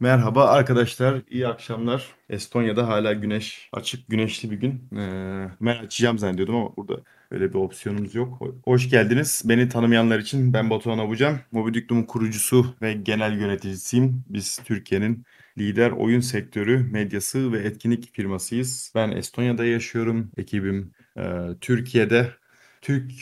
Merhaba arkadaşlar, iyi akşamlar. Estonya'da hala güneş, açık güneşli bir gün. Ee, ben açacağım zannediyordum ama burada öyle bir opsiyonumuz yok. Hoş geldiniz. Beni tanımayanlar için ben Batuhan Abucan. Mobidüklu'nun kurucusu ve genel yöneticisiyim. Biz Türkiye'nin lider oyun sektörü, medyası ve etkinlik firmasıyız. Ben Estonya'da yaşıyorum. Ekibim e, Türkiye'de. Türk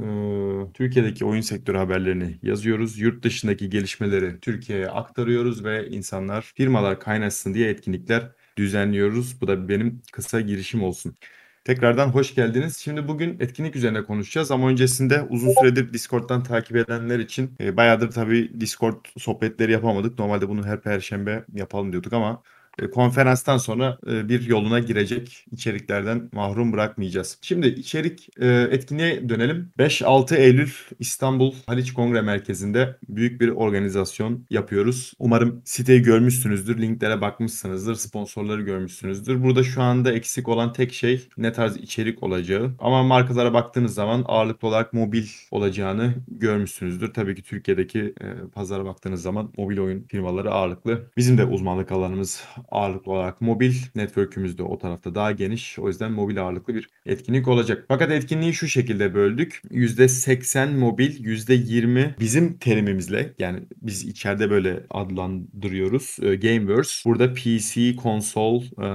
ee, Türkiye'deki oyun sektörü haberlerini yazıyoruz. Yurt dışındaki gelişmeleri Türkiye'ye aktarıyoruz ve insanlar, firmalar kaynaşsın diye etkinlikler düzenliyoruz. Bu da benim kısa girişim olsun. Tekrardan hoş geldiniz. Şimdi bugün etkinlik üzerine konuşacağız ama öncesinde uzun süredir Discord'dan takip edenler için e, bayağıdır tabii Discord sohbetleri yapamadık. Normalde bunu her perşembe yapalım diyorduk ama konferanstan sonra e, bir yoluna girecek içeriklerden mahrum bırakmayacağız. Şimdi içerik e, etkinliğe dönelim. 5-6 Eylül İstanbul Haliç Kongre Merkezi'nde büyük bir organizasyon yapıyoruz. Umarım siteyi görmüşsünüzdür, linklere bakmışsınızdır, sponsorları görmüşsünüzdür. Burada şu anda eksik olan tek şey ne tarz içerik olacağı. Ama markalara baktığınız zaman ağırlıklı olarak mobil olacağını görmüşsünüzdür. Tabii ki Türkiye'deki pazara baktığınız zaman mobil oyun firmaları ağırlıklı. Bizim de uzmanlık alanımız ağırlıklı olarak mobil. Network'ümüz de o tarafta daha geniş. O yüzden mobil ağırlıklı bir etkinlik olacak. Fakat etkinliği şu şekilde böldük. %80 mobil, %20 bizim terimimizle yani biz içeride böyle adlandırıyoruz. E, Gameverse. Burada PC, konsol, e,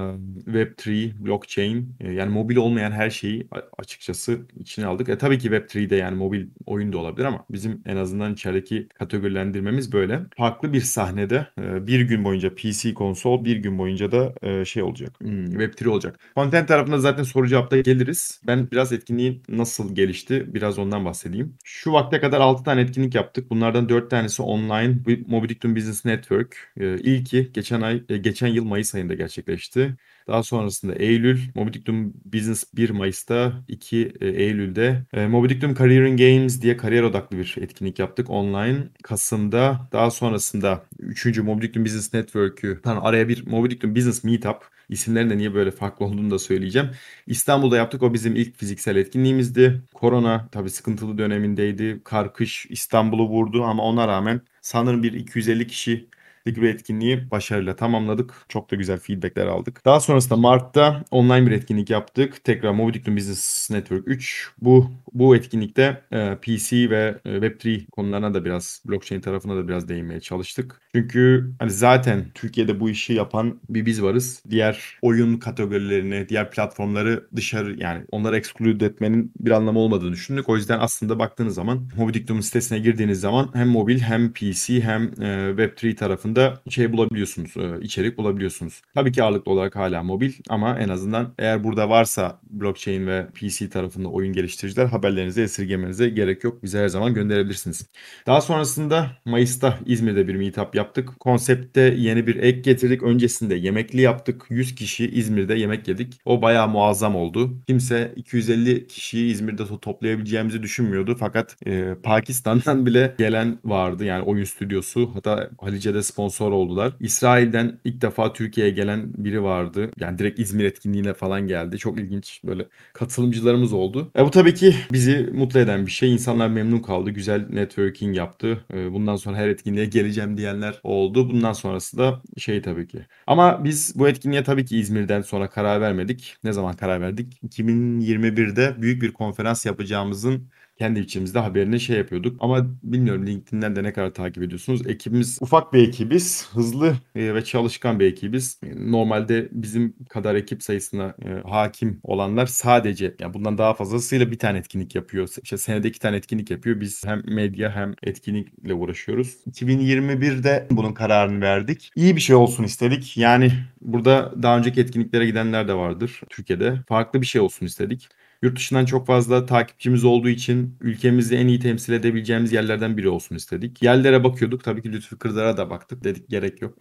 Web3, blockchain e, yani mobil olmayan her şeyi açıkçası içine aldık. E, tabii ki Web3'de yani mobil oyun da olabilir ama bizim en azından içerideki kategorilendirmemiz böyle. Farklı bir sahnede bir gün boyunca PC, konsol, bir gün boyunca da e, şey olacak. Hmm, Web3 olacak. Content tarafında zaten soru cevapta geliriz. Ben biraz etkinliğin nasıl gelişti biraz ondan bahsedeyim. Şu vakte kadar 6 tane etkinlik yaptık. Bunlardan 4 tanesi online. Mobidictum Business Network. E, ilki geçen ay e, geçen yıl Mayıs ayında gerçekleşti. Daha sonrasında Eylül, Mobidictum Business 1 Mayıs'ta, 2 e, Eylül'de. E, Mobidictum Career Games diye kariyer odaklı bir etkinlik yaptık online. Kasım'da, daha sonrasında 3. Mobidictum Business Network'ü, pardon araya bir Mobidictum Business Meetup, isimlerin de niye böyle farklı olduğunu da söyleyeceğim. İstanbul'da yaptık. O bizim ilk fiziksel etkinliğimizdi. Korona tabii sıkıntılı dönemindeydi. Kar, kış İstanbul'u vurdu ama ona rağmen sanırım bir 250 kişi bir etkinliği başarıyla tamamladık. Çok da güzel feedbackler aldık. Daha sonrasında Mart'ta online bir etkinlik yaptık. Tekrar Movidictum Business Network 3. Bu bu etkinlikte e, PC ve e, Web3 konularına da biraz blockchain tarafına da biraz değinmeye çalıştık. Çünkü hani zaten Türkiye'de bu işi yapan bir biz varız. Diğer oyun kategorilerini, diğer platformları dışarı yani onları exclude etmenin bir anlamı olmadığını düşündük. O yüzden aslında baktığınız zaman Movidictum'un sitesine girdiğiniz zaman hem mobil hem PC hem e, Web3 tarafında şey bulabiliyorsunuz, e, içerik bulabiliyorsunuz. Tabii ki ağırlıklı olarak hala mobil ama en azından eğer burada varsa blockchain ve PC tarafında oyun geliştiriciler haberlerinizi esirgemenize gerek yok. Bize her zaman gönderebilirsiniz. Daha sonrasında Mayıs'ta İzmir'de bir meetup yaptık. Konsepte yeni bir ek getirdik. Öncesinde yemekli yaptık. 100 kişi İzmir'de yemek yedik. O bayağı muazzam oldu. Kimse 250 kişiyi İzmir'de toplayabileceğimizi düşünmüyordu. Fakat e, Pakistan'dan bile gelen vardı. Yani oyun stüdyosu. Hatta Halice'de sponsor oldular. İsrail'den ilk defa Türkiye'ye gelen biri vardı. Yani direkt İzmir etkinliğine falan geldi. Çok ilginç böyle katılımcılarımız oldu. E bu tabii ki bizi mutlu eden bir şey. İnsanlar memnun kaldı. Güzel networking yaptı. E, bundan sonra her etkinliğe geleceğim diyenler oldu. Bundan sonrası da şey tabii ki. Ama biz bu etkinliğe tabii ki İzmir'den sonra karar vermedik. Ne zaman karar verdik? 2021'de büyük bir konferans yapacağımızın kendi içimizde haberini şey yapıyorduk. Ama bilmiyorum LinkedIn'den de ne kadar takip ediyorsunuz. Ekibimiz ufak bir ekibiz. Hızlı e, ve çalışkan bir ekibiz. Normalde bizim kadar ekip sayısına e, hakim olanlar sadece yani bundan daha fazlasıyla bir tane etkinlik yapıyor. İşte senede iki tane etkinlik yapıyor. Biz hem medya hem etkinlikle uğraşıyoruz. 2021'de bunun kararını verdik. İyi bir şey olsun istedik. Yani burada daha önceki etkinliklere gidenler de vardır Türkiye'de. Farklı bir şey olsun istedik. Yurt dışından çok fazla takipçimiz olduğu için ülkemizi en iyi temsil edebileceğimiz yerlerden biri olsun istedik. Yerlere bakıyorduk. Tabii ki Lütfü Kırdar'a da baktık. Dedik gerek yok.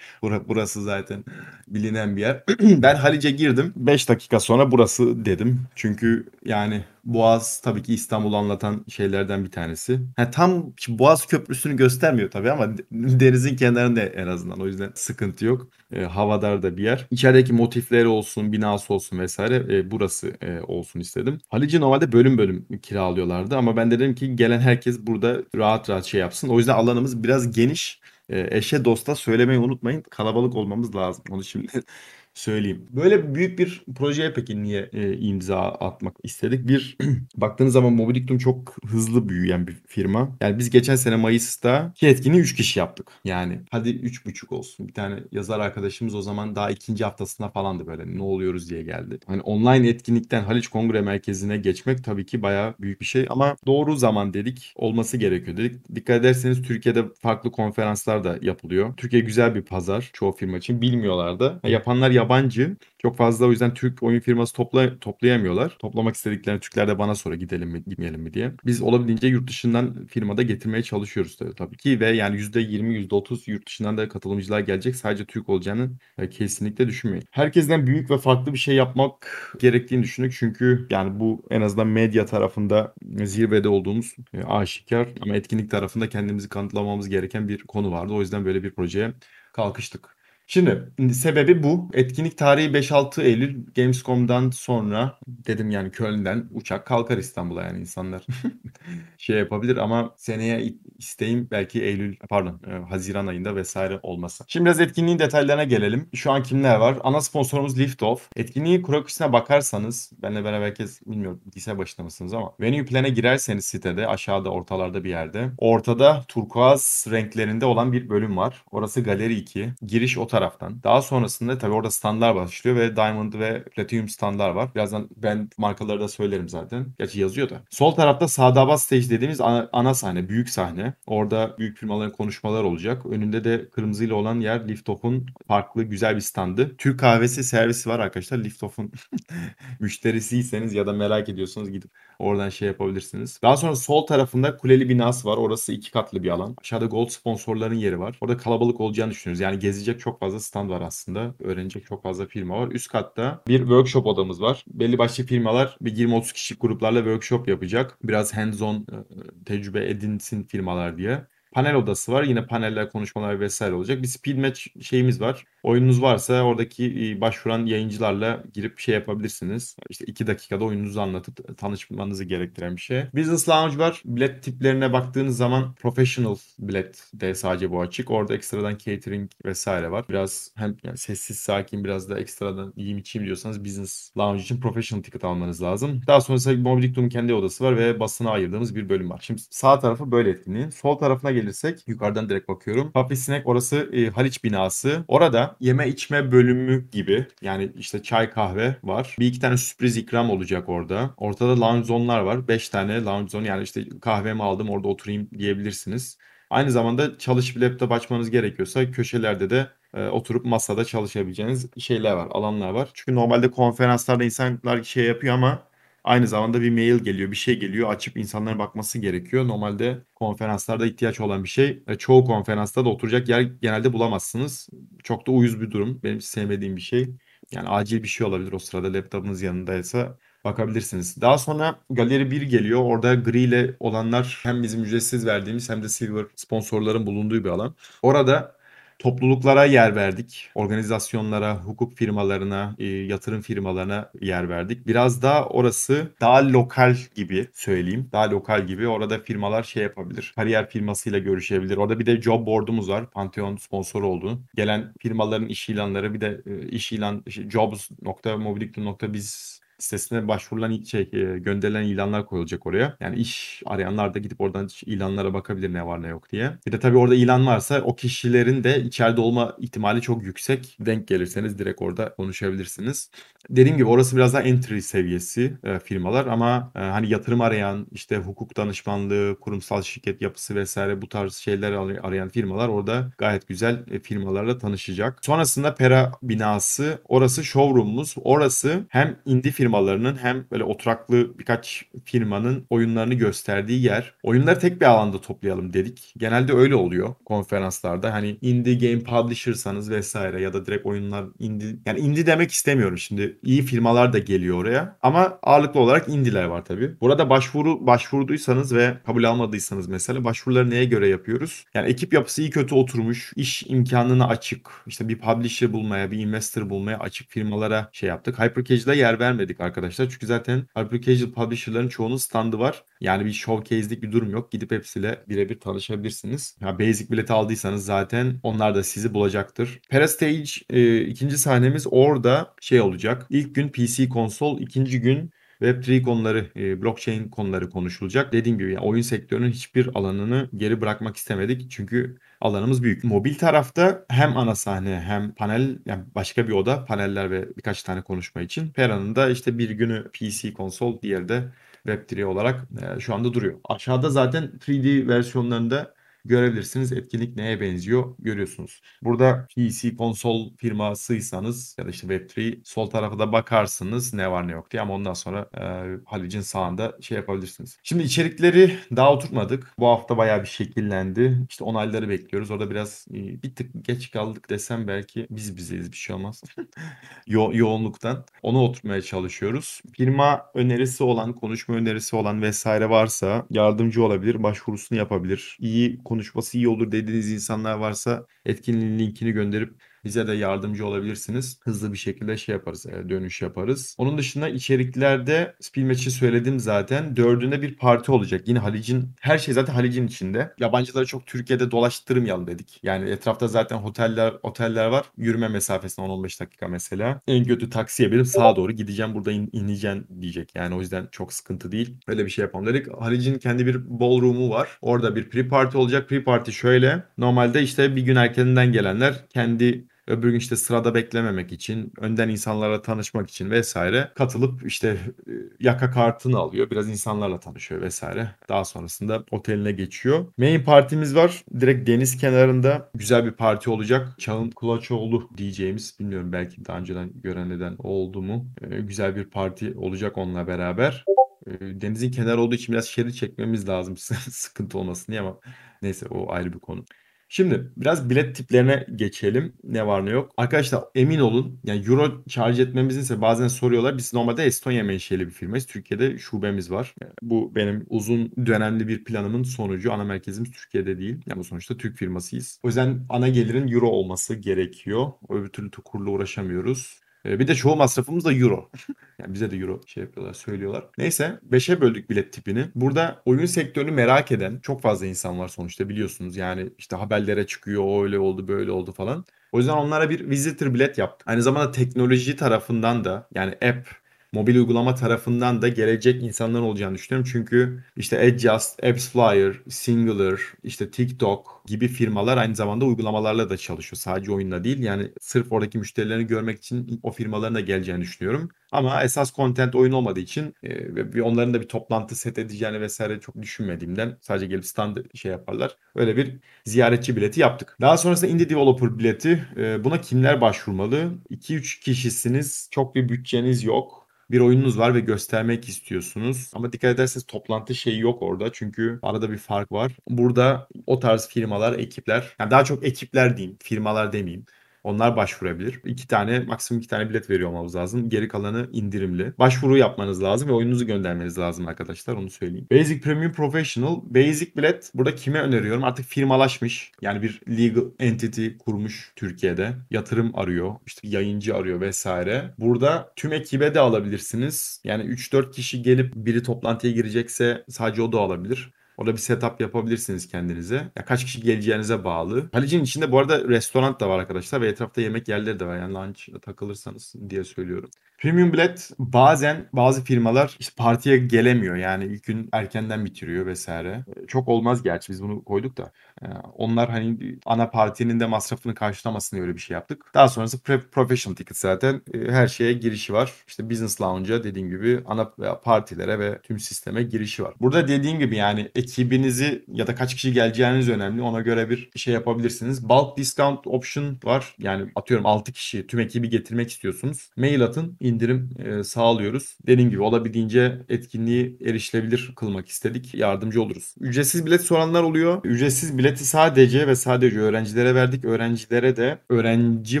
burası zaten bilinen bir yer. ben Halice girdim. 5 dakika sonra burası dedim. Çünkü yani Boğaz tabii ki İstanbul'u anlatan şeylerden bir tanesi. Ha, tam Boğaz Köprüsü'nü göstermiyor tabii ama denizin kenarında en azından. O yüzden sıkıntı yok. E, havadar da bir yer. İçerideki motifleri olsun, binası olsun vesaire e, burası e, olsun istedim. Halici normalde bölüm bölüm kiralıyorlardı ama ben dedim ki gelen herkes burada rahat rahat şey yapsın. O yüzden alanımız biraz geniş E, eşe dosta söylemeyi unutmayın. Kalabalık olmamız lazım. Onu şimdi söyleyeyim. Böyle büyük bir projeye peki niye e, imza atmak istedik? Bir baktığınız zaman Mobilictum çok hızlı büyüyen bir firma. Yani biz geçen sene Mayıs'ta ki etkinliği 3 kişi yaptık. Yani hadi 3,5 olsun. Bir tane yazar arkadaşımız o zaman daha ikinci haftasında falandı böyle ne oluyoruz diye geldi. Hani online etkinlikten Haliç Kongre Merkezi'ne geçmek tabii ki bayağı büyük bir şey ama doğru zaman dedik. Olması gerekiyor dedik. Dikkat ederseniz Türkiye'de farklı konferanslar da yapılıyor. Türkiye güzel bir pazar çoğu firma için. Bilmiyorlar da. Yapanlar yabancı. Çok fazla o yüzden Türk oyun firması topla, toplayamıyorlar. Toplamak istediklerini Türkler de bana sonra gidelim mi gitmeyelim mi diye. Biz olabildiğince yurt dışından firmada getirmeye çalışıyoruz tabii, tabii ki ve yani %20 %30 yurt dışından da katılımcılar gelecek. Sadece Türk olacağını e, kesinlikle düşünmeyin. Herkesten büyük ve farklı bir şey yapmak gerektiğini düşündük. Çünkü yani bu en azından medya tarafında zirvede olduğumuz e, aşikar ama etkinlik tarafında kendimizi kanıtlamamız gereken bir konu vardı. O yüzden böyle bir projeye kalkıştık. Şimdi sebebi bu. Etkinlik tarihi 5-6 Eylül Gamescom'dan sonra dedim yani Köln'den uçak kalkar İstanbul'a yani insanlar şey yapabilir ama seneye isteğim belki Eylül pardon e, Haziran ayında vesaire olmasa. Şimdi biraz etkinliğin detaylarına gelelim. Şu an kimler var? Ana sponsorumuz Liftoff. Etkinliğin kuroküsüne bakarsanız benle beraber herkes bilmiyorum lise başında mısınız ama venue plan'e girerseniz sitede aşağıda ortalarda bir yerde ortada turkuaz renklerinde olan bir bölüm var. Orası galeri 2. Giriş o taraftan. Daha sonrasında tabii orada standlar başlıyor ve Diamond ve Platinum standlar var. Birazdan ben markaları da söylerim zaten. Gerçi yazıyor da. Sol tarafta Sadaba Stage dediğimiz ana, ana sahne, büyük sahne. Orada büyük firmaların konuşmalar olacak. Önünde de kırmızıyla olan yer Liftoff'un farklı güzel bir standı. Türk kahvesi servisi var arkadaşlar. Liftoff'un müşterisiyseniz ya da merak ediyorsanız gidip oradan şey yapabilirsiniz. Daha sonra sol tarafında kuleli binası var. Orası iki katlı bir alan. Aşağıda Gold sponsorların yeri var. Orada kalabalık olacağını düşünüyoruz. Yani gezecek çok fazla stand var aslında. Öğrenecek çok fazla firma var. Üst katta bir workshop odamız var. Belli başlı firmalar bir 20-30 kişi gruplarla workshop yapacak. Biraz hands-on e, tecrübe edinsin firmalar diye panel odası var. Yine paneller, konuşmalar vesaire olacak. Bir speed match şeyimiz var. Oyununuz varsa oradaki e, başvuran yayıncılarla girip şey yapabilirsiniz. İşte iki dakikada oyununuzu anlatıp tanışmanızı gerektiren bir şey. Business Lounge var. Bilet tiplerine baktığınız zaman professional bilet de sadece bu açık. Orada ekstradan catering vesaire var. Biraz hem yani sessiz sakin biraz da ekstradan yiyeyim içeyim diyorsanız Business Lounge için professional ticket almanız lazım. Daha sonrasında Mobilictum'un kendi odası var ve basına ayırdığımız bir bölüm var. Şimdi sağ tarafı böyle etkinliğin. Sol tarafına gelirsek yukarıdan direkt bakıyorum. Puppy Snack orası e, Haliç binası. Orada yeme içme bölümü gibi yani işte çay kahve var. Bir iki tane sürpriz ikram olacak orada. Ortada lounge zone'lar var. Beş tane lounge zone yani işte kahvemi aldım orada oturayım diyebilirsiniz. Aynı zamanda çalışıp laptop açmanız gerekiyorsa köşelerde de e, oturup masada çalışabileceğiniz şeyler var, alanlar var. Çünkü normalde konferanslarda insanlar şey yapıyor ama Aynı zamanda bir mail geliyor, bir şey geliyor. Açıp insanların bakması gerekiyor. Normalde konferanslarda ihtiyaç olan bir şey. Çoğu konferansta da oturacak yer genelde bulamazsınız. Çok da uyuz bir durum. Benim sevmediğim bir şey. Yani acil bir şey olabilir o sırada laptopunuz yanındaysa bakabilirsiniz. Daha sonra Galeri 1 geliyor. Orada gri ile olanlar hem bizim ücretsiz verdiğimiz hem de silver sponsorların bulunduğu bir alan. Orada Topluluklara yer verdik. Organizasyonlara, hukuk firmalarına, e, yatırım firmalarına yer verdik. Biraz daha orası daha lokal gibi söyleyeyim. Daha lokal gibi. Orada firmalar şey yapabilir. Kariyer firmasıyla görüşebilir. Orada bir de job board'umuz var. Pantheon sponsor olduğu. Gelen firmaların iş ilanları bir de e, iş ilan jobs.mobilictum.biz sitesine başvurulan şey e, gönderilen ilanlar koyulacak oraya. Yani iş arayanlar da gidip oradan ilanlara bakabilir ne var ne yok diye. Bir de tabii orada ilan varsa o kişilerin de içeride olma ihtimali çok yüksek. Denk gelirseniz direkt orada konuşabilirsiniz. Dediğim gibi orası biraz daha entry seviyesi e, firmalar ama e, hani yatırım arayan işte hukuk danışmanlığı, kurumsal şirket yapısı vesaire bu tarz şeyler arayan firmalar orada gayet güzel e, firmalarla tanışacak. Sonrasında Pera binası orası showroom'umuz. Orası hem indie firma firmalarının hem böyle oturaklı birkaç firmanın oyunlarını gösterdiği yer. Oyunları tek bir alanda toplayalım dedik. Genelde öyle oluyor konferanslarda. Hani indie game publisher'sanız vesaire ya da direkt oyunlar indie yani indie demek istemiyorum şimdi. iyi firmalar da geliyor oraya ama ağırlıklı olarak indiler var tabii. Burada başvuru başvurduysanız ve kabul almadıysanız mesela başvuruları neye göre yapıyoruz? Yani ekip yapısı iyi kötü oturmuş, iş imkanına açık, işte bir publisher bulmaya, bir investor bulmaya açık firmalara şey yaptık. Hypercasual'a yer vermedik dedik arkadaşlar. Çünkü zaten Hyper Casual Publisher'ların çoğunun standı var. Yani bir showcase'lik bir durum yok. Gidip hepsiyle birebir tanışabilirsiniz. Ya basic bileti aldıysanız zaten onlar da sizi bulacaktır. Parastage e, ikinci sahnemiz orada şey olacak. İlk gün PC konsol, ikinci gün Web3 konuları, e, blockchain konuları konuşulacak. Dediğim gibi yani oyun sektörünün hiçbir alanını geri bırakmak istemedik. Çünkü alanımız büyük. Mobil tarafta hem ana sahne hem panel yani başka bir oda paneller ve birkaç tane konuşma için. Pera'nın da işte bir günü PC konsol diğeri de Web3 olarak e, şu anda duruyor. Aşağıda zaten 3D versiyonlarında görebilirsiniz. Etkinlik neye benziyor görüyorsunuz. Burada PC konsol firmasıysanız ya da işte Web3 sol tarafa da bakarsınız ne var ne yok diye ama ondan sonra e, Halic'in sağında şey yapabilirsiniz. Şimdi içerikleri daha oturtmadık. Bu hafta bayağı bir şekillendi. İşte onayları bekliyoruz. Orada biraz e, bir tık geç kaldık desem belki biz bizeyiz bir şey olmaz. Yo yoğunluktan. Onu oturtmaya çalışıyoruz. Firma önerisi olan, konuşma önerisi olan vesaire varsa yardımcı olabilir, başvurusunu yapabilir. İyi konuşması iyi olur dediğiniz insanlar varsa etkinliğin linkini gönderip bize de yardımcı olabilirsiniz. Hızlı bir şekilde şey yaparız, e, dönüş yaparız. Onun dışında içeriklerde Spill Match'i söyledim zaten. Dördünde bir parti olacak. Yine Halic'in, her şey zaten Halic'in içinde. Yabancıları çok Türkiye'de dolaştırmayalım dedik. Yani etrafta zaten oteller oteller var. Yürüme mesafesinde 10-15 dakika mesela. En kötü taksiye binip sağa doğru gideceğim burada in, ineceğim diyecek. Yani o yüzden çok sıkıntı değil. Öyle bir şey yapalım dedik. Halic'in kendi bir ballroom'u var. Orada bir pre-party olacak. Pre-party şöyle. Normalde işte bir gün erkeninden gelenler kendi öbür gün işte sırada beklememek için, önden insanlarla tanışmak için vesaire katılıp işte e, yaka kartını alıyor. Biraz insanlarla tanışıyor vesaire. Daha sonrasında oteline geçiyor. Main partimiz var. Direkt deniz kenarında güzel bir parti olacak. Çağın Kulaçoğlu diyeceğimiz bilmiyorum belki daha önceden gören neden oldu mu. Ee, güzel bir parti olacak onunla beraber. Ee, denizin kenarı olduğu için biraz şerit çekmemiz lazım sıkıntı olmasın diye ama neyse o ayrı bir konu. Şimdi biraz bilet tiplerine geçelim. Ne var ne yok. Arkadaşlar emin olun yani euro charge etmemizin ise bazen soruyorlar. Biz normalde Estonya menşeli bir firmayız. Türkiye'de şubemiz var. Yani bu benim uzun dönemli bir planımın sonucu. Ana merkezimiz Türkiye'de değil. Yani sonuçta Türk firmasıyız. O yüzden ana gelirin euro olması gerekiyor. Öbür türlü kurla uğraşamıyoruz. Ee, bir de çoğu masrafımız da euro. yani bize de euro şey yapıyorlar, söylüyorlar. Neyse 5'e böldük bilet tipini. Burada oyun sektörünü merak eden çok fazla insan var sonuçta biliyorsunuz. Yani işte haberlere çıkıyor, o öyle oldu, böyle oldu falan. O yüzden onlara bir visitor bilet yaptık. Aynı zamanda teknoloji tarafından da yani app mobil uygulama tarafından da gelecek insanlar olacağını düşünüyorum. Çünkü işte Adjust, AppsFlyer, Singular, işte TikTok gibi firmalar aynı zamanda uygulamalarla da çalışıyor. Sadece oyunla değil. Yani sırf oradaki müşterilerini görmek için o firmaların da geleceğini düşünüyorum. Ama esas content oyun olmadığı için e, ve onların da bir toplantı set edeceğini vesaire çok düşünmediğimden sadece gelip stand şey yaparlar. Öyle bir ziyaretçi bileti yaptık. Daha sonrasında indie developer bileti. E, buna kimler başvurmalı? 2-3 kişisiniz. Çok bir bütçeniz yok bir oyununuz var ve göstermek istiyorsunuz. Ama dikkat ederseniz toplantı şeyi yok orada. Çünkü arada bir fark var. Burada o tarz firmalar, ekipler, yani daha çok ekipler diyeyim, firmalar demeyeyim. Onlar başvurabilir. İki tane maksimum iki tane bilet veriyor olmamız lazım. Geri kalanı indirimli. Başvuru yapmanız lazım ve oyununuzu göndermeniz lazım arkadaşlar onu söyleyeyim. Basic Premium Professional. Basic bilet burada kime öneriyorum? Artık firmalaşmış. Yani bir legal entity kurmuş Türkiye'de. Yatırım arıyor. işte yayıncı arıyor vesaire. Burada tüm ekibe de alabilirsiniz. Yani 3-4 kişi gelip biri toplantıya girecekse sadece o da alabilir. Orada bir setup yapabilirsiniz kendinize. Ya kaç kişi geleceğinize bağlı. Halic'in içinde bu arada restoran da var arkadaşlar ve etrafta yemek yerleri de var. Yani lunch takılırsanız diye söylüyorum. Premium bilet bazen bazı firmalar işte partiye gelemiyor. Yani ilk gün erkenden bitiriyor vesaire. Çok olmaz gerçi biz bunu koyduk da. Ee, onlar hani ana partinin de masrafını karşılamasın öyle bir şey yaptık. Daha sonrası professional ticket zaten ee, her şeye girişi var. İşte business lounge'a dediğim gibi ana partilere ve tüm sisteme girişi var. Burada dediğim gibi yani ekibinizi ya da kaç kişi geleceğiniz önemli. Ona göre bir şey yapabilirsiniz. Bulk discount option var. Yani atıyorum 6 kişi tüm ekibi getirmek istiyorsunuz. Mail atın indirim e, sağlıyoruz. Dediğim gibi olabildiğince etkinliği erişilebilir kılmak istedik. Yardımcı oluruz. Ücretsiz bilet soranlar oluyor. Ücretsiz bileti sadece ve sadece öğrencilere verdik. Öğrencilere de öğrenci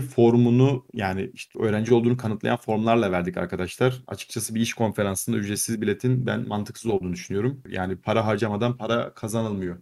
formunu yani işte öğrenci olduğunu kanıtlayan formlarla verdik arkadaşlar. Açıkçası bir iş konferansında ücretsiz biletin ben mantıksız olduğunu düşünüyorum. Yani para harcamadan para kazanılmıyor.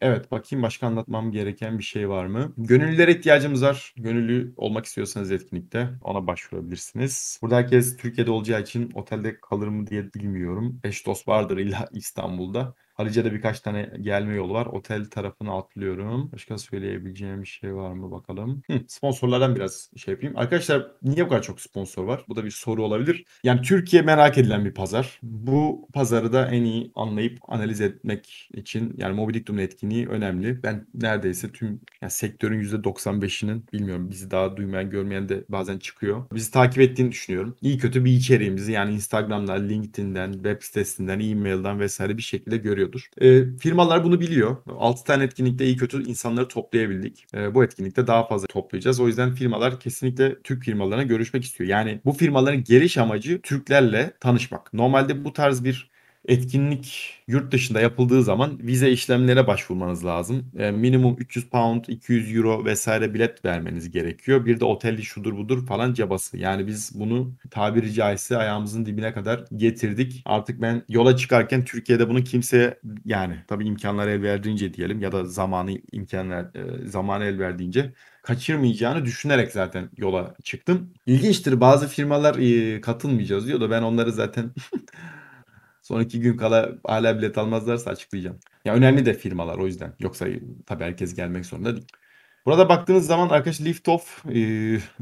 Evet bakayım başka anlatmam gereken bir şey var mı? Gönüllülere ihtiyacımız var. Gönüllü olmak istiyorsanız etkinlikte ona başvurabilirsiniz. Burada Burada herkes Türkiye'de olacağı için otelde kalır mı diye bilmiyorum. Eş dost vardır illa İstanbul'da. Halice'de birkaç tane gelme yolu var. Otel tarafını atlıyorum. Başka söyleyebileceğim bir şey var mı bakalım. Hı, sponsorlardan biraz şey yapayım. Arkadaşlar niye bu kadar çok sponsor var? Bu da bir soru olabilir. Yani Türkiye merak edilen bir pazar. Bu pazarı da en iyi anlayıp analiz etmek için yani Mobiliktum'un etkinliği önemli. Ben neredeyse tüm yani sektörün %95'inin bilmiyorum bizi daha duymayan görmeyen de bazen çıkıyor. Bizi takip ettiğini düşünüyorum. İyi kötü bir içeriğimizi yani Instagram'dan, LinkedIn'den, web sitesinden, e-mail'dan vesaire bir şekilde görüyordur. E, firmalar bunu biliyor. 6 tane etkinlikte iyi kötü insanları toplayabildik. E, bu etkinlikte daha fazla toplayacağız. O yüzden firmalar kesinlikle Türk firmalarına görüşmek istiyor. Yani bu firmaların geliş amacı Türklerle tanışmak. Normalde bu tarz bir etkinlik yurt dışında yapıldığı zaman vize işlemlere başvurmanız lazım. E, minimum 300 pound, 200 euro vesaire bilet vermeniz gerekiyor. Bir de otelli şudur budur falan cabası. Yani biz bunu tabiri caizse ayağımızın dibine kadar getirdik. Artık ben yola çıkarken Türkiye'de bunu kimseye yani tabii imkanlar el verdiğince diyelim ya da zamanı imkanlar e, zamanı el verdiğince kaçırmayacağını düşünerek zaten yola çıktım. İlginçtir bazı firmalar e, katılmayacağız diyor da ben onları zaten Son iki gün kala hala bilet almazlarsa açıklayacağım. Ya önemli de firmalar o yüzden. Yoksa tabii herkes gelmek zorunda değil. Burada baktığınız zaman arkadaş Liftoff e,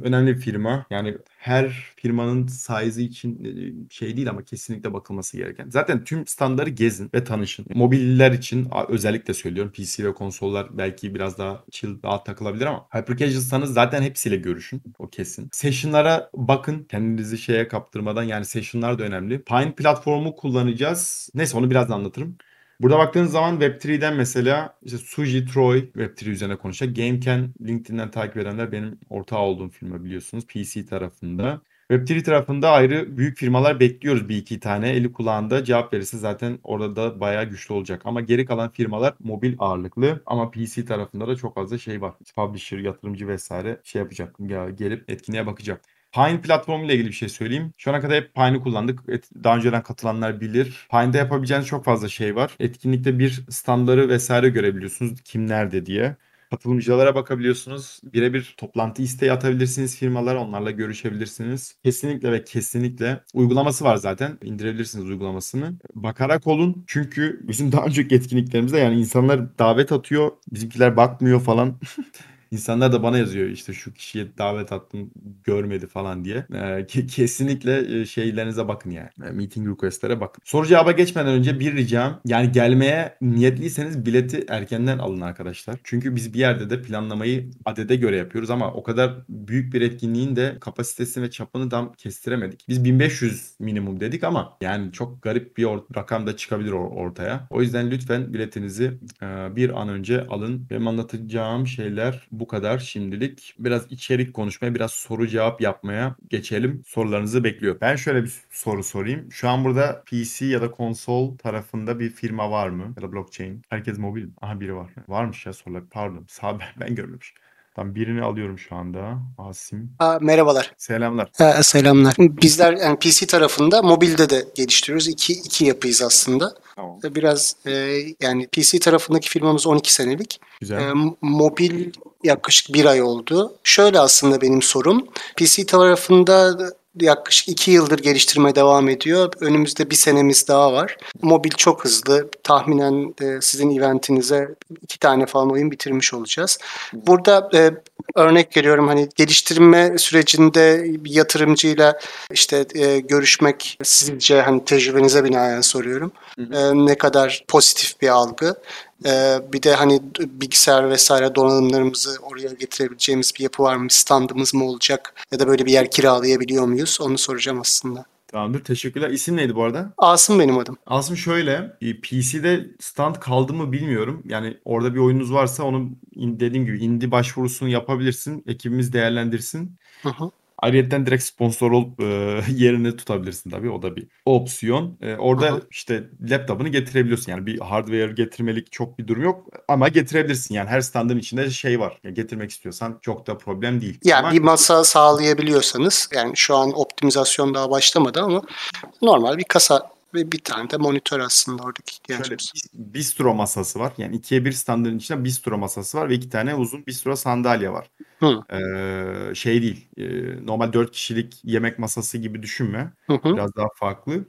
önemli bir firma. Yani her firmanın size için e, şey değil ama kesinlikle bakılması gereken. Zaten tüm standları gezin ve tanışın. Mobiller için özellikle söylüyorum. PC ve konsollar belki biraz daha chill, rahat takılabilir ama hyper casual'sanız zaten hepsiyle görüşün. O kesin. Session'lara bakın. Kendinizi şeye kaptırmadan yani session'lar da önemli. Pine platformu kullanacağız. Neyse onu birazdan anlatırım. Burada baktığınız zaman Web3'den mesela işte Suji Troy Web3 üzerine konuşacak. GameCan LinkedIn'den takip edenler benim ortağı olduğum firma biliyorsunuz PC tarafında. Web3 tarafında ayrı büyük firmalar bekliyoruz bir iki tane. Eli kulağında cevap verirse zaten orada da bayağı güçlü olacak. Ama geri kalan firmalar mobil ağırlıklı. Ama PC tarafında da çok fazla şey var. Publisher, yatırımcı vesaire şey yapacak. Gelip etkinliğe bakacak. Pine platformu ile ilgili bir şey söyleyeyim. Şu ana kadar hep Pine'ı kullandık. Daha önceden katılanlar bilir. Pine'de yapabileceğiniz çok fazla şey var. Etkinlikte bir standları vesaire görebiliyorsunuz. Kim nerede diye. Katılımcılara bakabiliyorsunuz. Birebir toplantı isteği atabilirsiniz firmalara. Onlarla görüşebilirsiniz. Kesinlikle ve kesinlikle uygulaması var zaten. İndirebilirsiniz uygulamasını. Bakarak olun. Çünkü bizim daha önceki etkinliklerimizde yani insanlar davet atıyor. Bizimkiler bakmıyor falan. İnsanlar da bana yazıyor işte şu kişiye davet attım görmedi falan diye. Ee, kesinlikle e, şeylerinize bakın yani. E, meeting requestlere bakın. Soru cevaba geçmeden önce bir ricam yani gelmeye niyetliyseniz bileti erkenden alın arkadaşlar. Çünkü biz bir yerde de planlamayı adede göre yapıyoruz ama o kadar büyük bir etkinliğin de kapasitesini ve çapını tam kestiremedik. Biz 1500 minimum dedik ama yani çok garip bir rakam da çıkabilir or- ortaya. O yüzden lütfen biletinizi e, bir an önce alın. Benim anlatacağım şeyler bu kadar şimdilik. Biraz içerik konuşmaya, biraz soru cevap yapmaya geçelim. Sorularınızı bekliyor. Ben şöyle bir soru sorayım. Şu an burada PC ya da konsol tarafında bir firma var mı? Ya da blockchain. Herkes mobil mi? Aha biri var. Varmış ya sorular. Pardon. Sağ ben, ben görmemişim. Tam birini alıyorum şu anda. Asim. Aa, merhabalar. Selamlar. Ha, selamlar. Bizler yani PC tarafında mobilde de geliştiriyoruz. İki, iki yapıyız aslında. Tamam. Biraz e, yani PC tarafındaki firmamız 12 senelik. Güzel. E, mobil yaklaşık bir ay oldu. Şöyle aslında benim sorum. PC tarafında yaklaşık iki yıldır geliştirmeye devam ediyor. Önümüzde bir senemiz daha var. Mobil çok hızlı. Tahminen e, sizin eventinize iki tane falan oyun bitirmiş olacağız. Burada e, örnek veriyorum hani geliştirme sürecinde bir yatırımcıyla işte e, görüşmek sizce hani tecrübenize binaen soruyorum. E, ne kadar pozitif bir algı. Ee, bir de hani bilgisayar vesaire donanımlarımızı oraya getirebileceğimiz bir yapı var mı? Standımız mı olacak? Ya da böyle bir yer kiralayabiliyor muyuz? Onu soracağım aslında. Tamamdır. Teşekkürler. İsim neydi bu arada? Asım benim adım. Asım şöyle, e, PC'de stand kaldı mı bilmiyorum. Yani orada bir oyununuz varsa onu dediğim gibi indie başvurusunu yapabilirsin. Ekibimiz değerlendirsin. Hı hı. Ayrıyeten direkt sponsor olup e, yerini tutabilirsin tabii. O da bir opsiyon. E, orada Aha. işte laptopunu getirebiliyorsun. Yani bir hardware getirmelik çok bir durum yok. Ama getirebilirsin. Yani her standın içinde şey var. Yani getirmek istiyorsan çok da problem değil. Yani Ama bir masa sağlayabiliyorsanız yani şu an optimizasyon daha başlamadı ama normal bir kasa ve bir tane de monitör aslında oradaki Şöyle ihtiyacımız. bis- bistro masası var. Yani ikiye bir standın içinde bistro masası var ve iki tane uzun bistro sandalye var. Hı. Ee, şey değil. e, normal dört kişilik yemek masası gibi düşünme. Hı hı. Biraz daha farklı.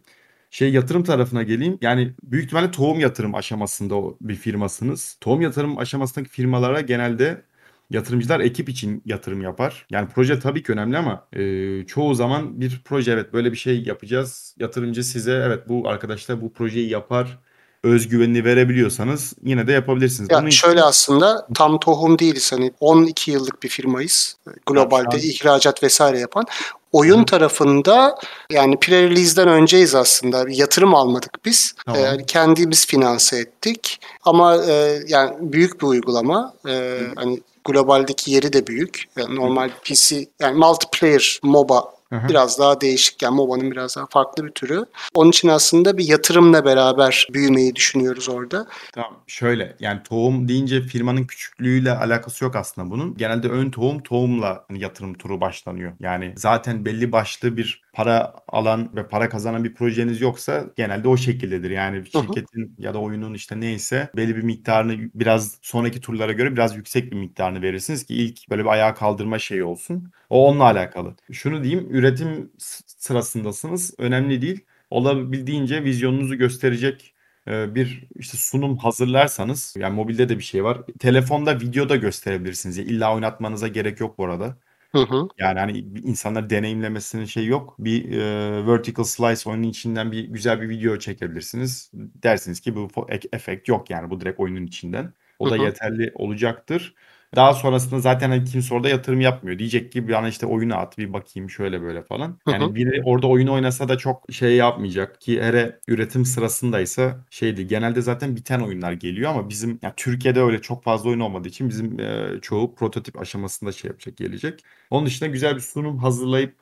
Şey yatırım tarafına geleyim. Yani büyük ihtimalle tohum yatırım aşamasında o bir firmasınız. Tohum yatırım aşamasındaki firmalara genelde yatırımcılar ekip için yatırım yapar. Yani proje tabii ki önemli ama e, çoğu zaman bir proje evet böyle bir şey yapacağız. Yatırımcı size evet bu arkadaşlar bu projeyi yapar. Özgüvenini verebiliyorsanız yine de yapabilirsiniz. Ya için- şöyle aslında tam tohum değiliz. Hani 12 yıllık bir firmayız. Globalde ihracat vesaire yapan. Oyun Hı. tarafında yani pre-release'den önceyiz aslında. Yatırım almadık biz. Tamam. Ee, kendimiz finanse ettik. Ama e, yani büyük bir uygulama. Ee, hani globaldeki yeri de büyük. Yani normal PC yani multiplayer MOBA Hı hı. biraz daha değişik. Yani MOBA'nın biraz daha farklı bir türü. Onun için aslında bir yatırımla beraber büyümeyi düşünüyoruz orada. Tamam şöyle yani tohum deyince firmanın küçüklüğüyle alakası yok aslında bunun. Genelde ön tohum tohumla hani yatırım turu başlanıyor. Yani zaten belli başlı bir para alan ve para kazanan bir projeniz yoksa genelde o şekildedir. Yani şirketin ya da oyunun işte neyse belli bir miktarını biraz sonraki turlara göre biraz yüksek bir miktarını verirsiniz ki ilk böyle bir ayağa kaldırma şeyi olsun. O onunla alakalı. Şunu diyeyim üretim sırasındasınız. Önemli değil. Olabildiğince vizyonunuzu gösterecek e, bir işte sunum hazırlarsanız yani mobilde de bir şey var. Telefonda videoda gösterebilirsiniz. Yani illa oynatmanıza gerek yok bu arada. Hı hı. Yani hani insanlar deneyimlemesinin şey yok. Bir e, vertical slice oyunun içinden bir güzel bir video çekebilirsiniz. Dersiniz ki bu ek- efekt yok yani bu direkt oyunun içinden. O da Hı hı. yeterli olacaktır. Daha sonrasında zaten hani kimse orada yatırım yapmıyor. Diyecek ki bana işte oyunu at bir bakayım şöyle böyle falan. Yani hı. biri orada oyunu oynasa da çok şey yapmayacak ki hele üretim sırasındaysa şeydi. Genelde zaten biten oyunlar geliyor ama bizim ya Türkiye'de öyle çok fazla oyun olmadığı için bizim e, çoğu prototip aşamasında şey yapacak gelecek. Onun dışında güzel bir sunum hazırlayıp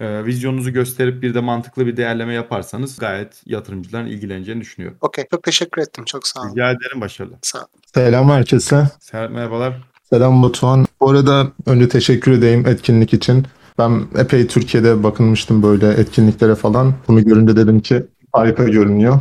e, vizyonunuzu gösterip bir de mantıklı bir değerleme yaparsanız gayet yatırımcıların ilgileneceğini düşünüyorum. Okey. Çok teşekkür ettim. Çok sağ olun. Rica ederim başarılar. Sağ olun. Selam herkese. Serhat merhabalar. Selam Batuhan. Bu arada önce teşekkür edeyim etkinlik için. Ben epey Türkiye'de bakınmıştım böyle etkinliklere falan. Bunu görünce dedim ki harika görünüyor.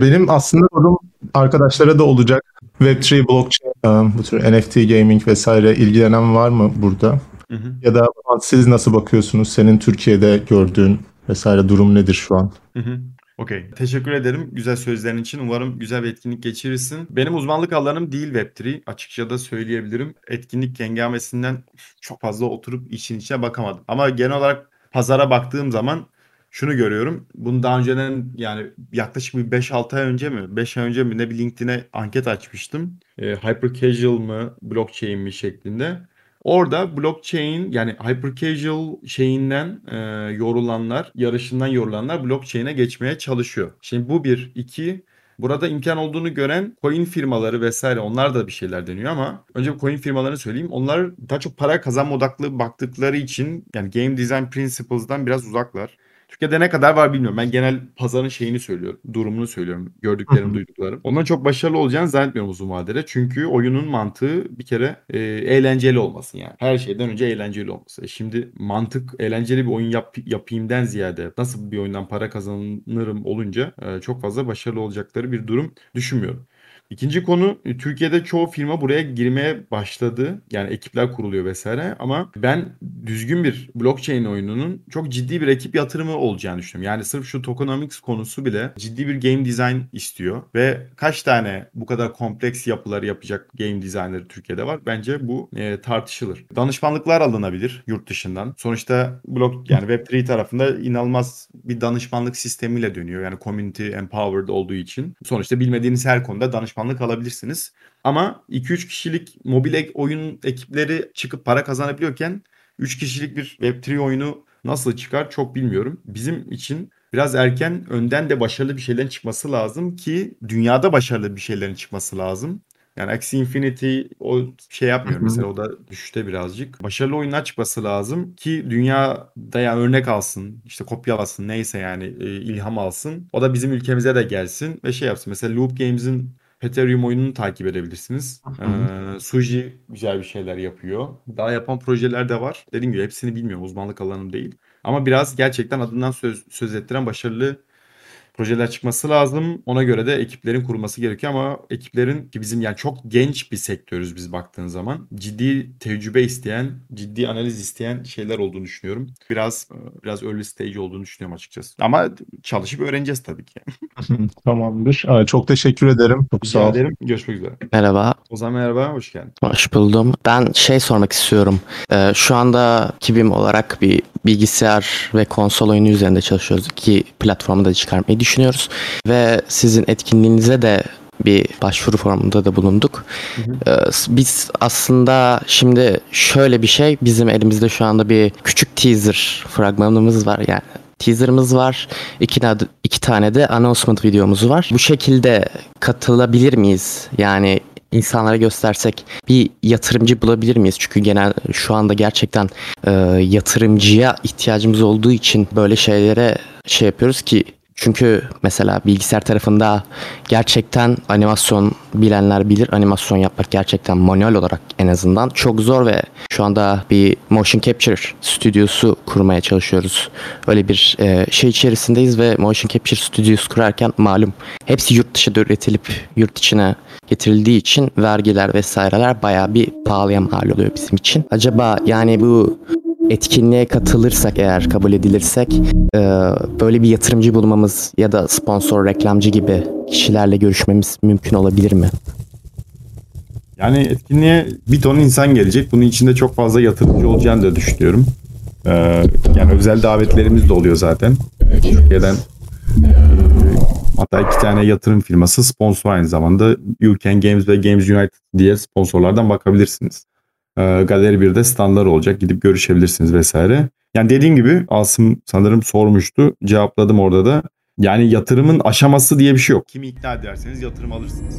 Benim aslında sorum arkadaşlara da olacak. Web3, blockchain, e, bu tür NFT gaming vesaire ilgilenen var mı burada? Hı hı. Ya da siz nasıl bakıyorsunuz? Senin Türkiye'de gördüğün vesaire durum nedir şu an? Hı hı. Okey. Teşekkür ederim güzel sözlerin için. Umarım güzel bir etkinlik geçirirsin. Benim uzmanlık alanım değil Web3. Açıkça da söyleyebilirim. Etkinlik hengamesinden çok fazla oturup işin içine bakamadım. Ama genel olarak pazara baktığım zaman şunu görüyorum. Bunu daha önceden yani yaklaşık bir 5-6 ay önce mi? 5 ay önce mi ne bir LinkedIn'e anket açmıştım. Ee, hyper casual mı, blockchain mi şeklinde. Orada blockchain yani hyper casual şeyinden e, yorulanlar, yarışından yorulanlar blockchain'e geçmeye çalışıyor. Şimdi bu bir. iki Burada imkan olduğunu gören coin firmaları vesaire onlar da bir şeyler deniyor ama önce coin firmalarını söyleyeyim. Onlar daha çok para kazanma odaklı baktıkları için yani game design principles'dan biraz uzaklar. Türkiye'de ne kadar var bilmiyorum. Ben genel pazarın şeyini söylüyorum. Durumunu söylüyorum. Gördüklerim, duyduklarım. Ondan çok başarılı olacağını zannetmiyorum uzun vadede. Çünkü oyunun mantığı bir kere e, eğlenceli olması yani. Her şeyden önce eğlenceli olması. E şimdi mantık eğlenceli bir oyun yap, yapayımden ziyade nasıl bir oyundan para kazanırım olunca e, çok fazla başarılı olacakları bir durum düşünmüyorum. İkinci konu e, Türkiye'de çoğu firma buraya girmeye başladı. Yani ekipler kuruluyor vesaire ama ben düzgün bir blockchain oyununun çok ciddi bir ekip yatırımı olacağını düşünüyorum. Yani sırf şu tokenomics konusu bile ciddi bir game design istiyor ve kaç tane bu kadar kompleks yapıları yapacak game designer Türkiye'de var? Bence bu e, tartışılır. Danışmanlıklar alınabilir yurt dışından. Sonuçta blok yani Web3 tarafında inanılmaz bir danışmanlık sistemiyle dönüyor. Yani community empowered olduğu için. Sonuçta bilmediğiniz her konuda danışmanlık alabilirsiniz. Ama 2-3 kişilik mobil ek- oyun ekipleri çıkıp para kazanabiliyorken 3 kişilik bir Web3 oyunu nasıl çıkar çok bilmiyorum. Bizim için biraz erken önden de başarılı bir şeylerin çıkması lazım ki dünyada başarılı bir şeylerin çıkması lazım. Yani Axie Infinity o şey yapmıyor mesela o da düşüşte birazcık. Başarılı oyunlar çıkması lazım ki dünyada yani örnek alsın işte kopyalasın neyse yani e, ilham alsın. O da bizim ülkemize de gelsin ve şey yapsın. Mesela Loop Games'in Ethereum oyununu takip edebilirsiniz. Ee, Suji güzel bir şeyler yapıyor. Daha yapan projeler de var. Dediğim gibi hepsini bilmiyorum. Uzmanlık alanım değil. Ama biraz gerçekten adından söz, söz ettiren başarılı projeler çıkması lazım. Ona göre de ekiplerin kurulması gerekiyor ama ekiplerin ki bizim yani çok genç bir sektörüz biz baktığın zaman. Ciddi tecrübe isteyen, ciddi analiz isteyen şeyler olduğunu düşünüyorum. Biraz e, biraz early stage olduğunu düşünüyorum açıkçası. Ama çalışıp öğreneceğiz tabii ki. Tamamdır. Aa, Çok teşekkür ederim. Çok sağ Rica ol. ederim. Görüşmek üzere. Merhaba, O zaman merhaba, hoş geldin. hoş buldum. Ben şey sormak istiyorum. Ee, şu anda Kibim olarak bir bilgisayar ve konsol oyunu üzerinde çalışıyoruz. İki platformu da çıkarmayı düşünüyoruz. Ve sizin etkinliğinize de bir başvuru formunda da bulunduk. Ee, Biz aslında şimdi şöyle bir şey, bizim elimizde şu anda bir küçük teaser fragmanımız var. Yani teaserımız var. İki, iki tane de announcement videomuz var. Bu şekilde katılabilir miyiz? Yani insanlara göstersek bir yatırımcı bulabilir miyiz? Çünkü genel şu anda gerçekten e, yatırımcıya ihtiyacımız olduğu için böyle şeylere şey yapıyoruz ki çünkü mesela bilgisayar tarafında gerçekten animasyon bilenler bilir. Animasyon yapmak gerçekten manuel olarak en azından çok zor ve şu anda bir motion capture stüdyosu kurmaya çalışıyoruz. Öyle bir e, şey içerisindeyiz ve motion capture stüdyosu kurarken malum hepsi yurt dışında üretilip yurt içine getirildiği için vergiler vesaireler bayağı bir pahalıya mal oluyor bizim için. Acaba yani bu etkinliğe katılırsak eğer kabul edilirsek e, böyle bir yatırımcı bulmamız ya da sponsor reklamcı gibi kişilerle görüşmemiz mümkün olabilir mi? Yani etkinliğe bir ton insan gelecek. Bunun içinde çok fazla yatırımcı olacağını da düşünüyorum. Ee, yani özel davetlerimiz de oluyor zaten. Türkiye'den e, hatta iki tane yatırım firması sponsor aynı zamanda. Can Games ve Games United diye sponsorlardan bakabilirsiniz. Ee, Galeri 1'de standlar olacak. Gidip görüşebilirsiniz vesaire. Yani dediğim gibi Asım sanırım sormuştu. Cevapladım orada da. Yani yatırımın aşaması diye bir şey yok. Kimi ikna ederseniz yatırım alırsınız.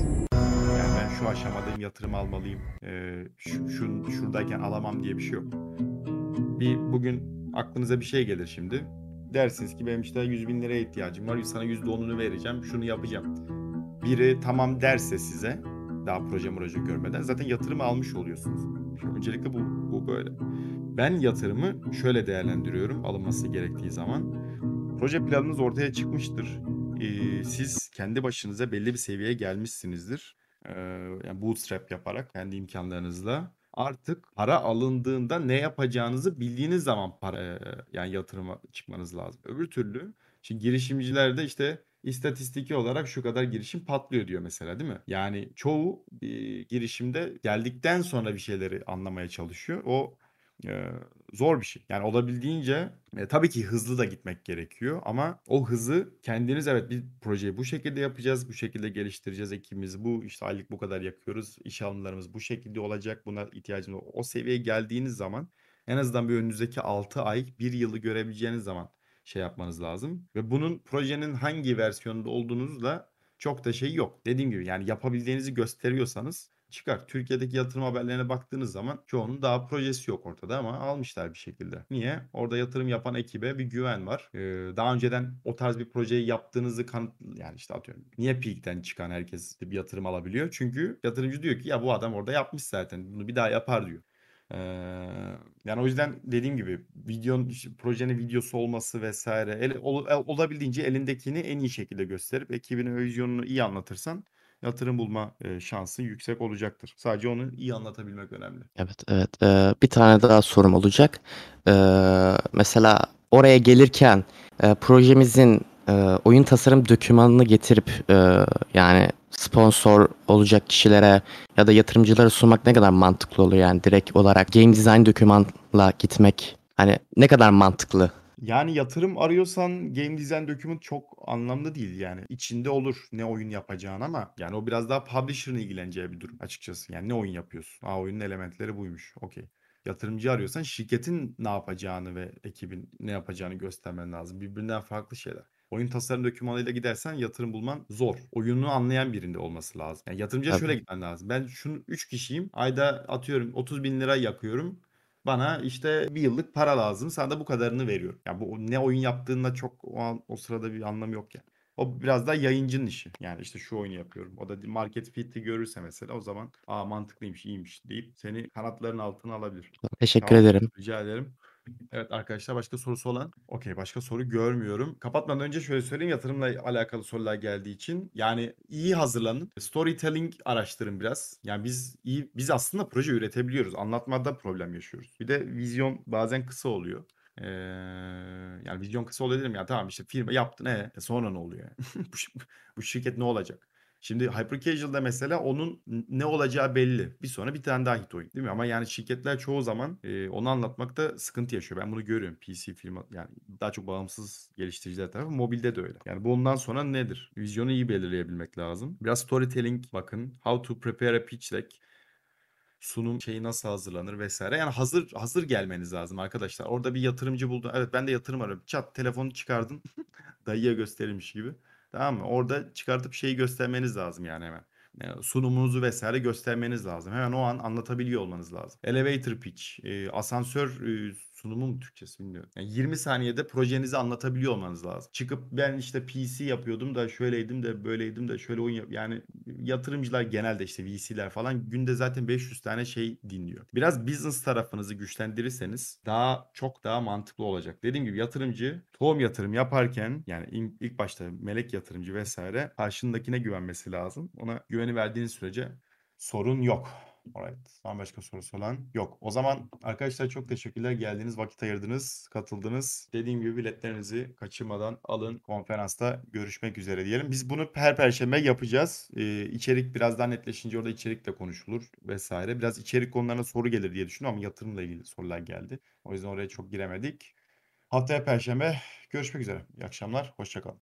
Yani ben şu aşamadayım yatırım almalıyım. Ee, şu, şu- şuradayken alamam diye bir şey yok. Bir bugün aklınıza bir şey gelir şimdi. Dersiniz ki benim işte 100 bin liraya ihtiyacım var. Sana %10'unu vereceğim. Şunu yapacağım. Biri tamam derse size daha proje proje görmeden zaten yatırımı almış oluyorsunuz. Şimdi öncelikle bu, bu böyle. Ben yatırımı şöyle değerlendiriyorum alınması gerektiği zaman. Proje planınız ortaya çıkmıştır. Ee, siz kendi başınıza belli bir seviyeye gelmişsinizdir. Ee, yani bootstrap yaparak kendi imkanlarınızla artık para alındığında ne yapacağınızı bildiğiniz zaman para yani yatırıma çıkmanız lazım. Öbür türlü şimdi girişimcilerde işte istatistiki olarak şu kadar girişim patlıyor diyor mesela değil mi? Yani çoğu e, girişimde geldikten sonra bir şeyleri anlamaya çalışıyor. O e, zor bir şey. Yani olabildiğince e, tabii ki hızlı da gitmek gerekiyor ama o hızı kendiniz evet bir projeyi bu şekilde yapacağız, bu şekilde geliştireceğiz ekibimizi. Bu işte aylık bu kadar yakıyoruz. iş alımlarımız bu şekilde olacak. Buna ihtiyacımız var. O seviyeye geldiğiniz zaman en azından bir önünüzdeki 6 ay, 1 yılı görebileceğiniz zaman şey yapmanız lazım. Ve bunun projenin hangi versiyonunda olduğunuzla çok da şey yok. Dediğim gibi yani yapabildiğinizi gösteriyorsanız çıkar. Türkiye'deki yatırım haberlerine baktığınız zaman çoğunun daha projesi yok ortada ama almışlar bir şekilde. Niye? Orada yatırım yapan ekibe bir güven var. Ee, daha önceden o tarz bir projeyi yaptığınızı kanıt yani işte atıyorum. Niye Peak'ten çıkan herkes bir yatırım alabiliyor? Çünkü yatırımcı diyor ki ya bu adam orada yapmış zaten. Bunu bir daha yapar diyor. Ee, yani o yüzden dediğim gibi videonun projenin videosu olması vesaire el, ol- el- olabildiğince elindekini en iyi şekilde gösterip ekibinin vizyonunu iyi anlatırsan yatırım bulma e, şansın yüksek olacaktır. Sadece onu iyi anlatabilmek önemli. Evet, evet. Ee, bir tane daha sorum olacak. Ee, mesela oraya gelirken e, projemizin e, oyun tasarım dokümanını getirip e, yani sponsor olacak kişilere ya da yatırımcılara sunmak ne kadar mantıklı oluyor yani direkt olarak game design dokümanla gitmek hani ne kadar mantıklı? Yani yatırım arıyorsan game design document çok anlamlı değil yani. içinde olur ne oyun yapacağın ama yani o biraz daha publisher'ın ilgileneceği bir durum açıkçası. Yani ne oyun yapıyorsun? Aa oyunun elementleri buymuş. Okey. Yatırımcı arıyorsan şirketin ne yapacağını ve ekibin ne yapacağını göstermen lazım. Birbirinden farklı şeyler. Oyun tasarım dokümanıyla gidersen yatırım bulman zor. Oyunu anlayan birinde olması lazım. Yani yatırımcıya Tabii. şöyle gitmen lazım. Ben şunu 3 kişiyim. Ayda atıyorum 30 bin lira yakıyorum. Bana işte bir yıllık para lazım. Sana da bu kadarını veriyorum. Ya bu ne oyun yaptığında çok o, an, o sırada bir anlamı yok yani. O biraz daha yayıncının işi. Yani işte şu oyunu yapıyorum. O da market fit'i görürse mesela o zaman aa mantıklıymış, iyiymiş deyip seni kanatların altına alabilir. Teşekkür Tamam, ederim. Rica ederim. Evet arkadaşlar başka sorusu olan? Okey başka soru görmüyorum. Kapatmadan önce şöyle söyleyeyim yatırımla alakalı sorular geldiği için. Yani iyi hazırlanın. Storytelling araştırın biraz. Yani biz iyi biz aslında proje üretebiliyoruz. Anlatmada problem yaşıyoruz. Bir de vizyon bazen kısa oluyor. Ee, yani vizyon kısa oluyor dedim ya tamam işte firma yaptın e, sonra ne oluyor bu, bu şirket ne olacak? Şimdi Hyper Casual'da mesela onun ne olacağı belli. Bir sonra bir tane daha hit oyun değil mi? Ama yani şirketler çoğu zaman e, onu anlatmakta sıkıntı yaşıyor. Ben bunu görüyorum. PC firma yani daha çok bağımsız geliştiriciler tarafı. Mobilde de öyle. Yani bundan sonra nedir? Vizyonu iyi belirleyebilmek lazım. Biraz storytelling bakın. How to prepare a pitch deck sunum şeyi nasıl hazırlanır vesaire. Yani hazır hazır gelmeniz lazım arkadaşlar. Orada bir yatırımcı buldun. Evet ben de yatırım arıyorum. Çat telefonu çıkardın. Dayıya gösterilmiş gibi. Tamam mı? Orada çıkartıp şeyi göstermeniz lazım yani hemen. Yani sunumunuzu vesaire göstermeniz lazım. Hemen o an anlatabiliyor olmanız lazım. Elevator pitch, e, asansör e, sunumu mu Türkçesi bilmiyorum. Yani 20 saniyede projenizi anlatabiliyor olmanız lazım. Çıkıp ben işte PC yapıyordum da şöyleydim de böyleydim de şöyle oyun yap yani yatırımcılar genelde işte VC'ler falan günde zaten 500 tane şey dinliyor. Biraz business tarafınızı güçlendirirseniz daha çok daha mantıklı olacak. Dediğim gibi yatırımcı tohum yatırım yaparken yani ilk başta melek yatırımcı vesaire karşındakine güvenmesi lazım. Ona güveni verdiğiniz sürece sorun yok. Alright. Son başka sorusu olan yok. O zaman arkadaşlar çok teşekkürler. Geldiğiniz, vakit ayırdınız, katıldınız. Dediğim gibi biletlerinizi kaçırmadan alın. Konferansta görüşmek üzere diyelim. Biz bunu her perşembe yapacağız. Ee, içerik biraz daha netleşince orada içerik de konuşulur vesaire. Biraz içerik konularına soru gelir diye düşünüyorum ama yatırımla ilgili sorular geldi. O yüzden oraya çok giremedik. Haftaya perşembe görüşmek üzere. İyi akşamlar. Hoşçakalın.